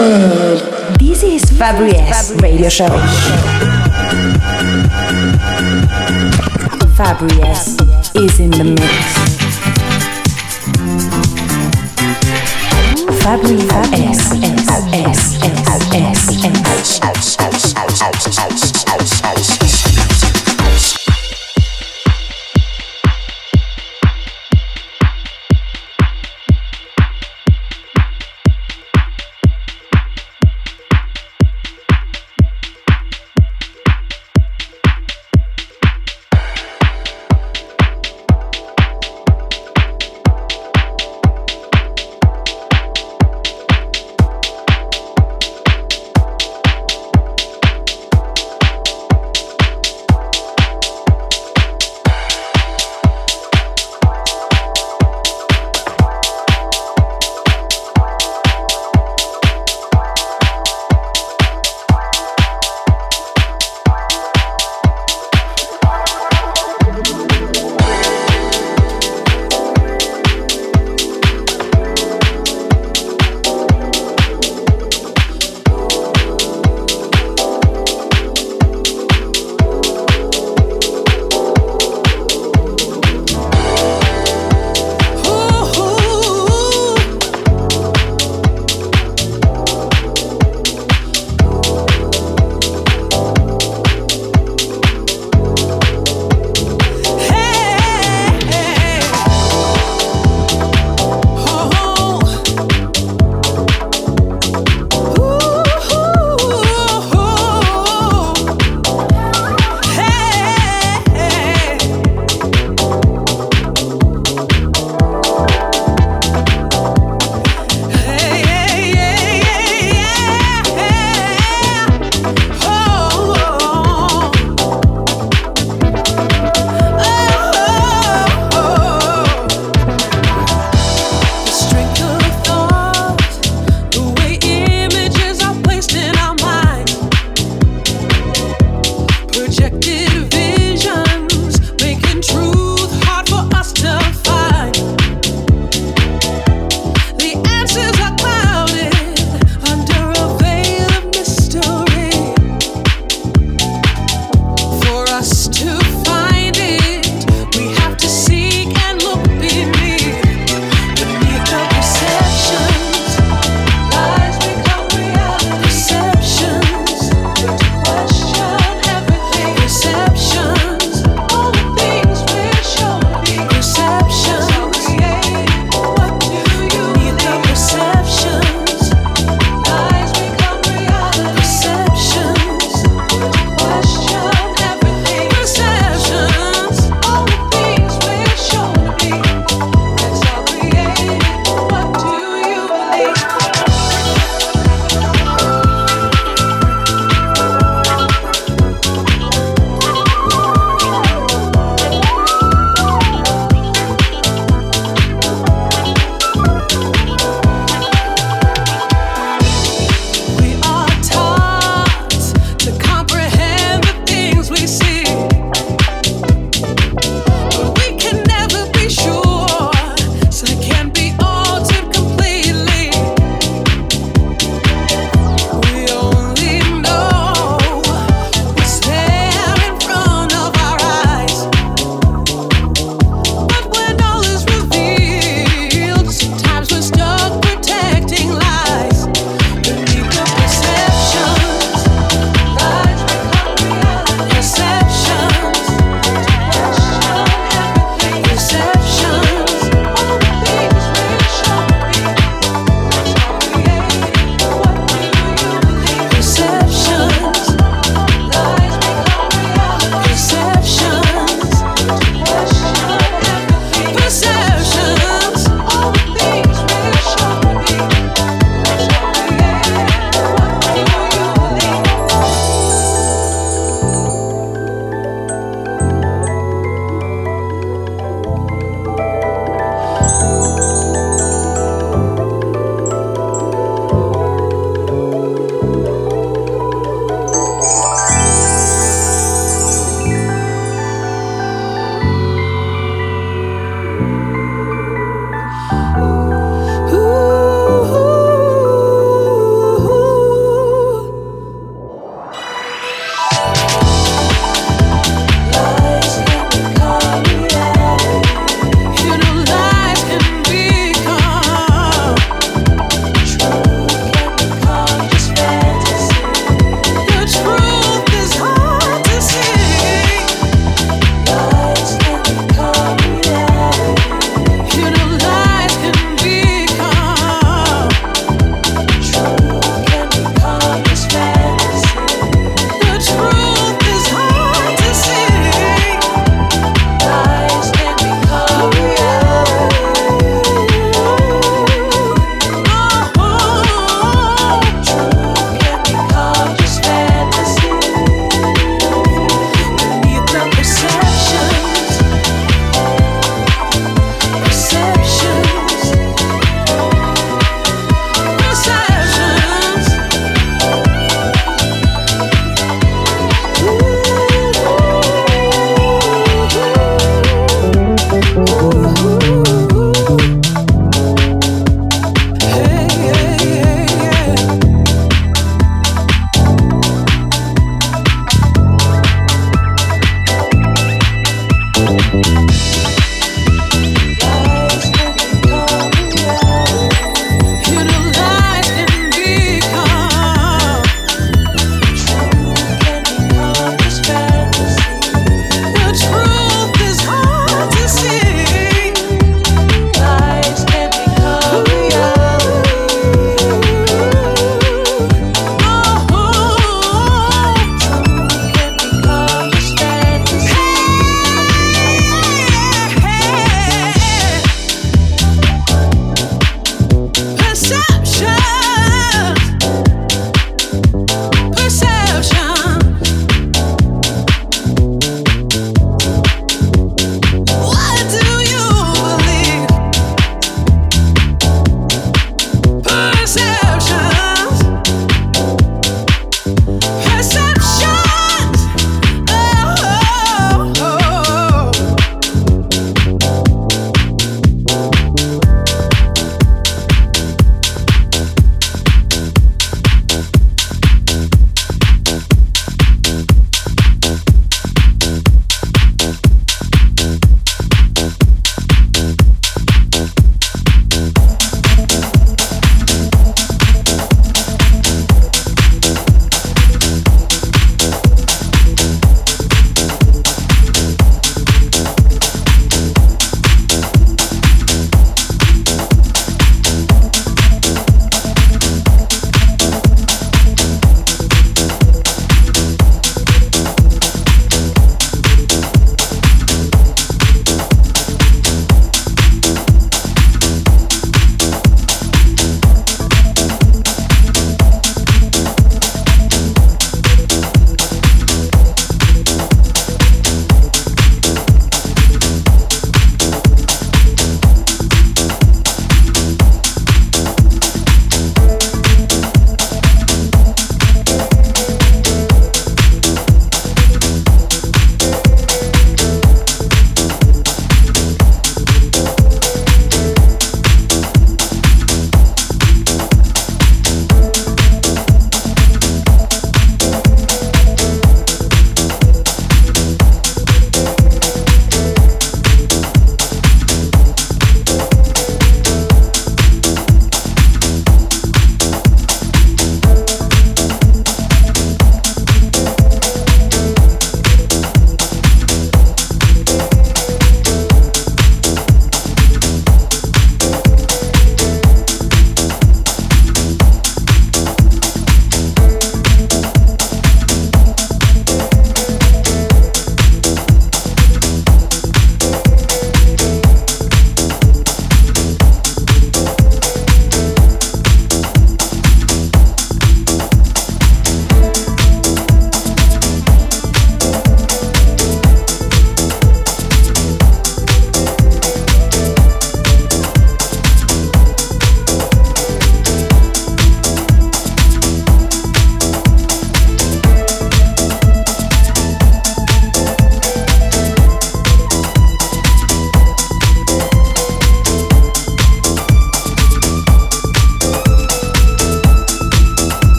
This is Fabri Radio Show. Fabri is in the mix. Fabri S S S S S S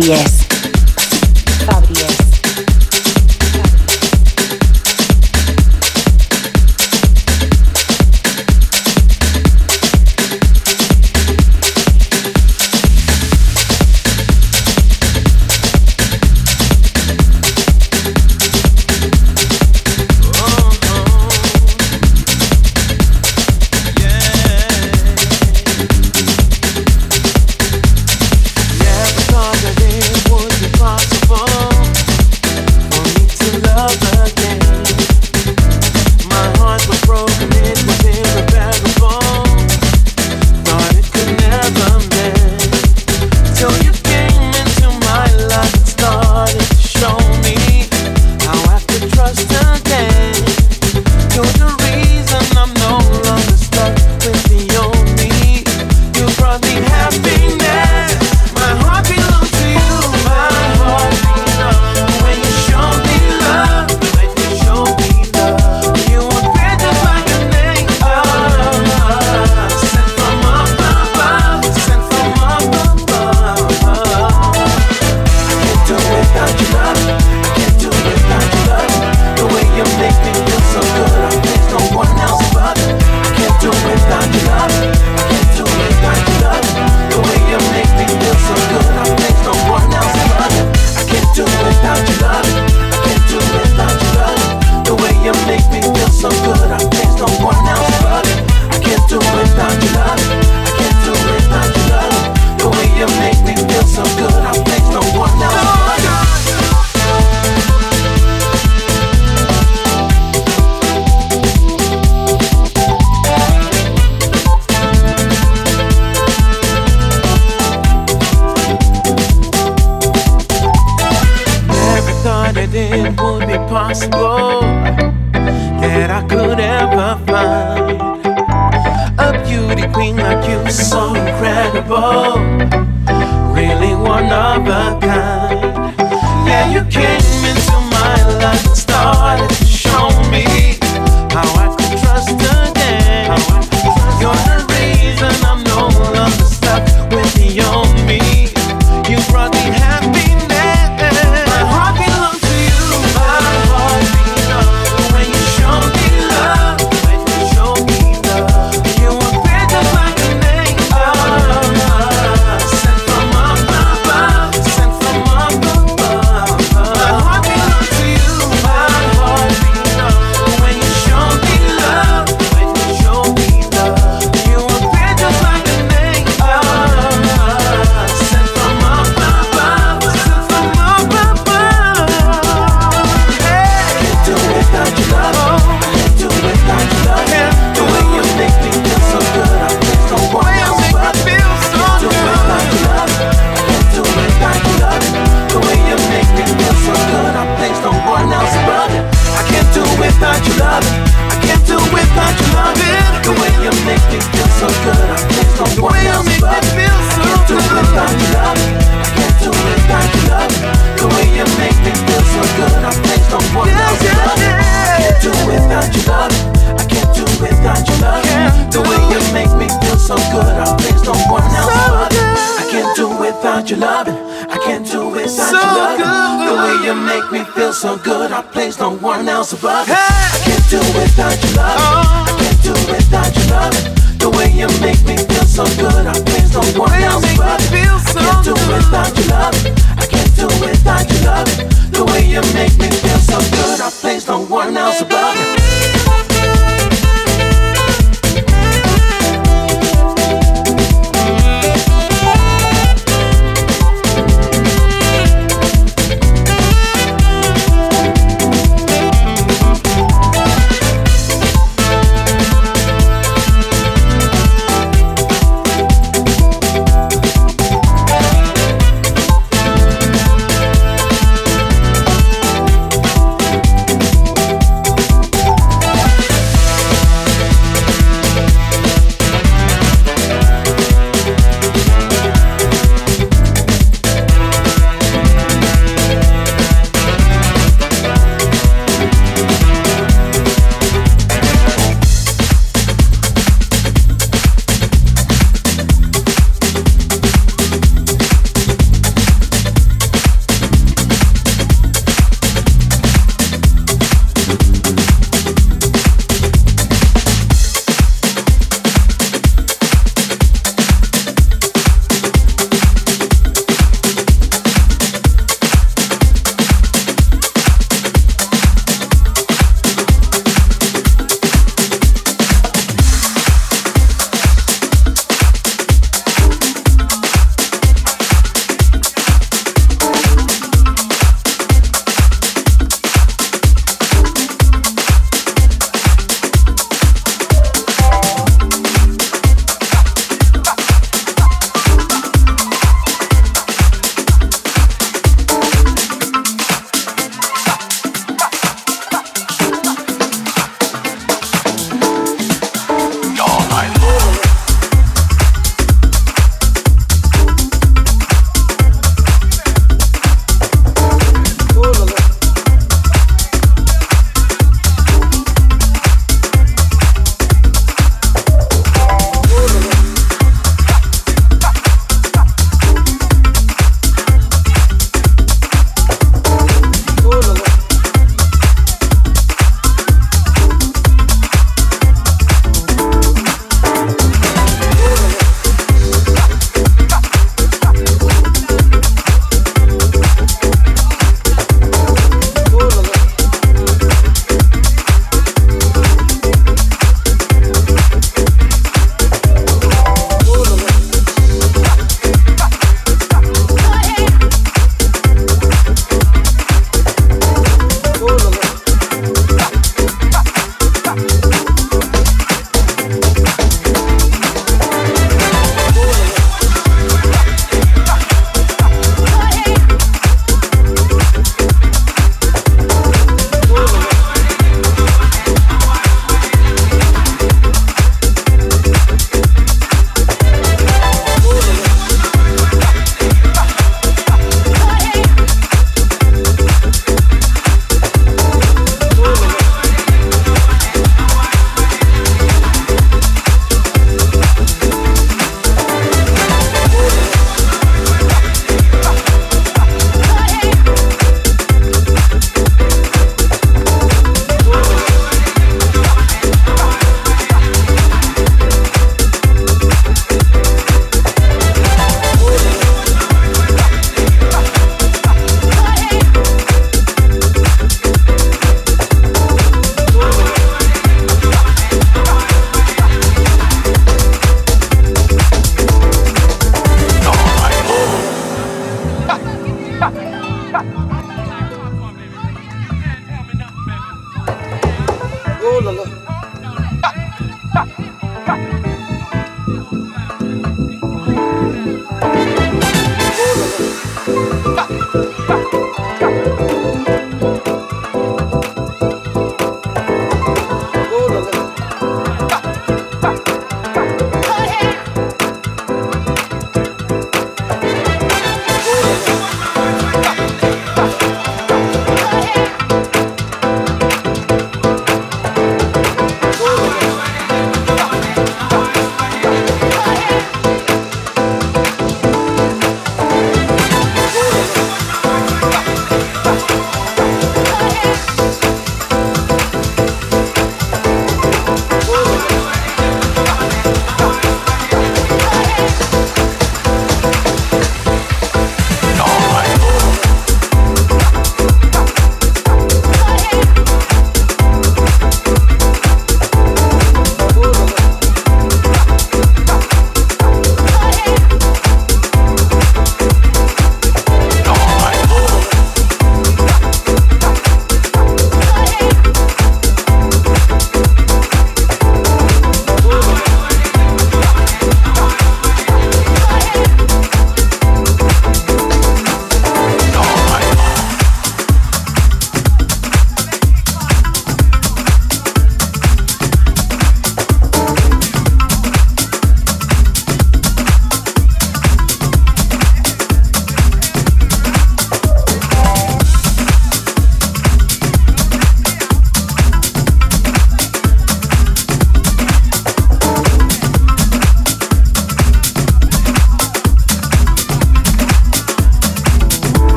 the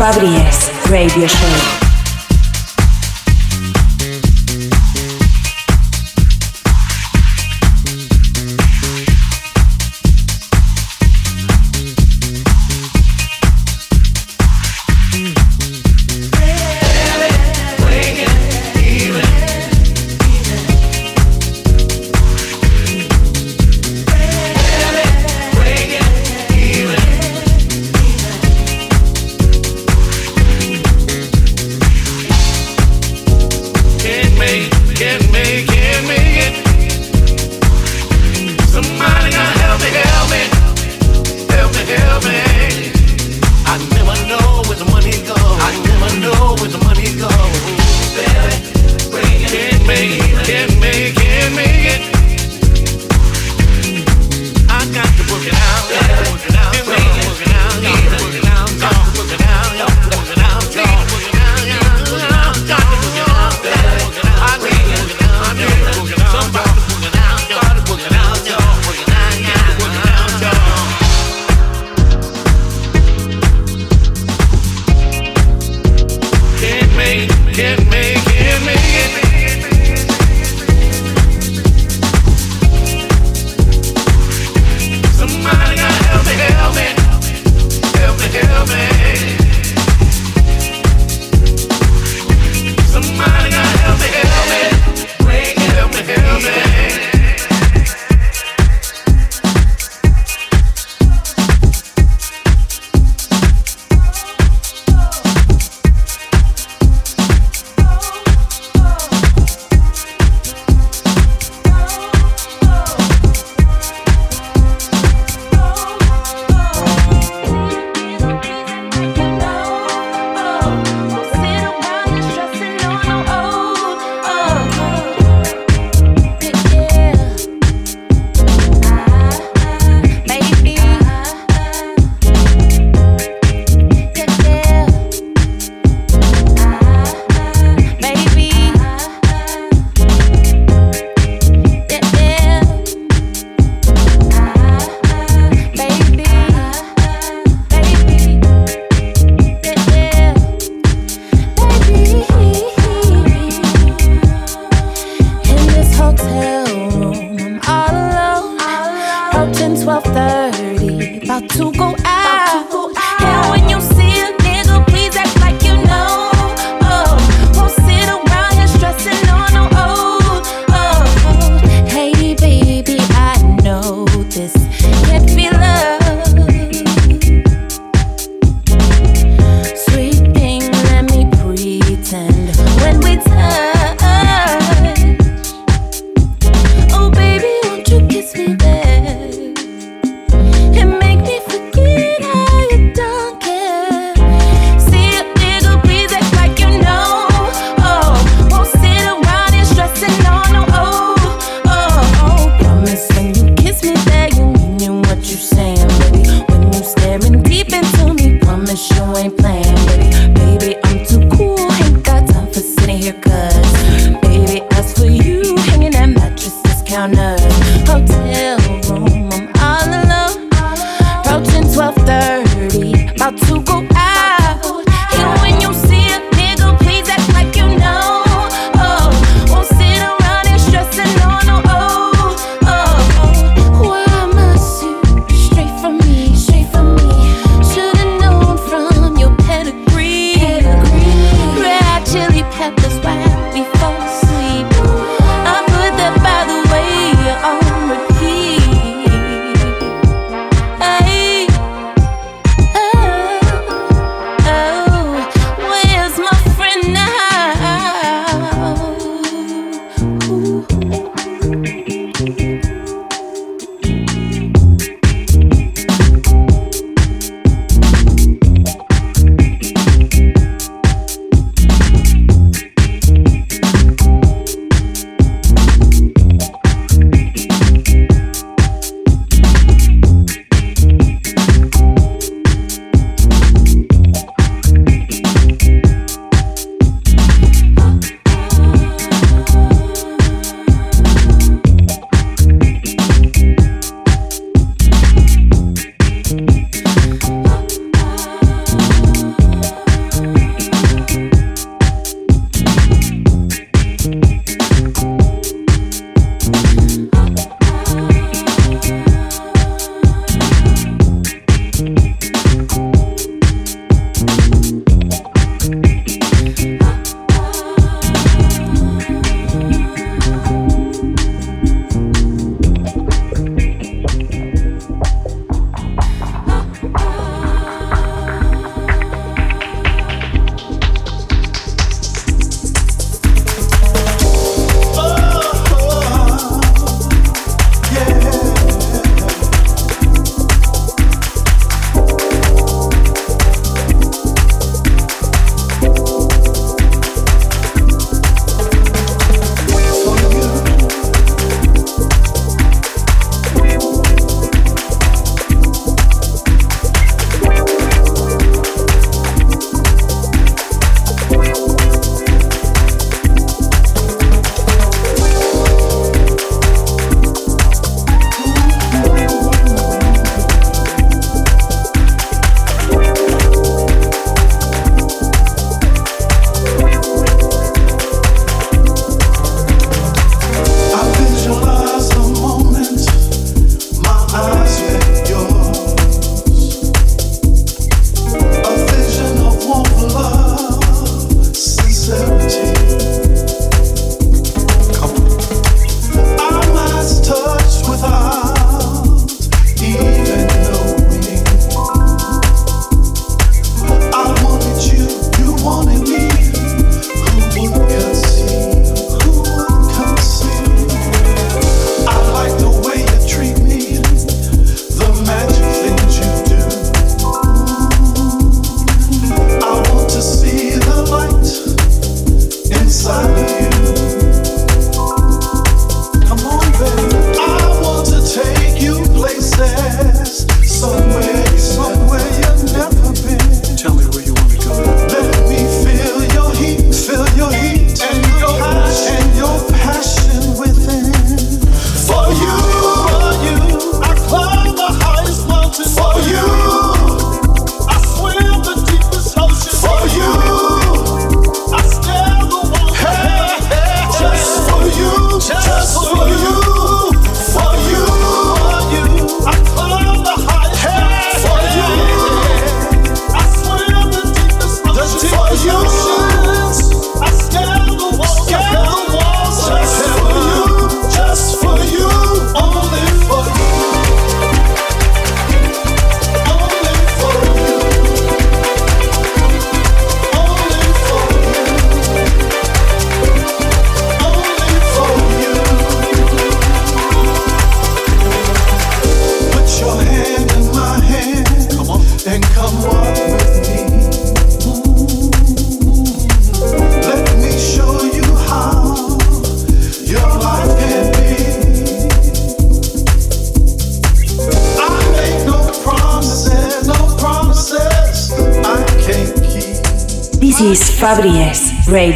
is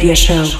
Radio Show.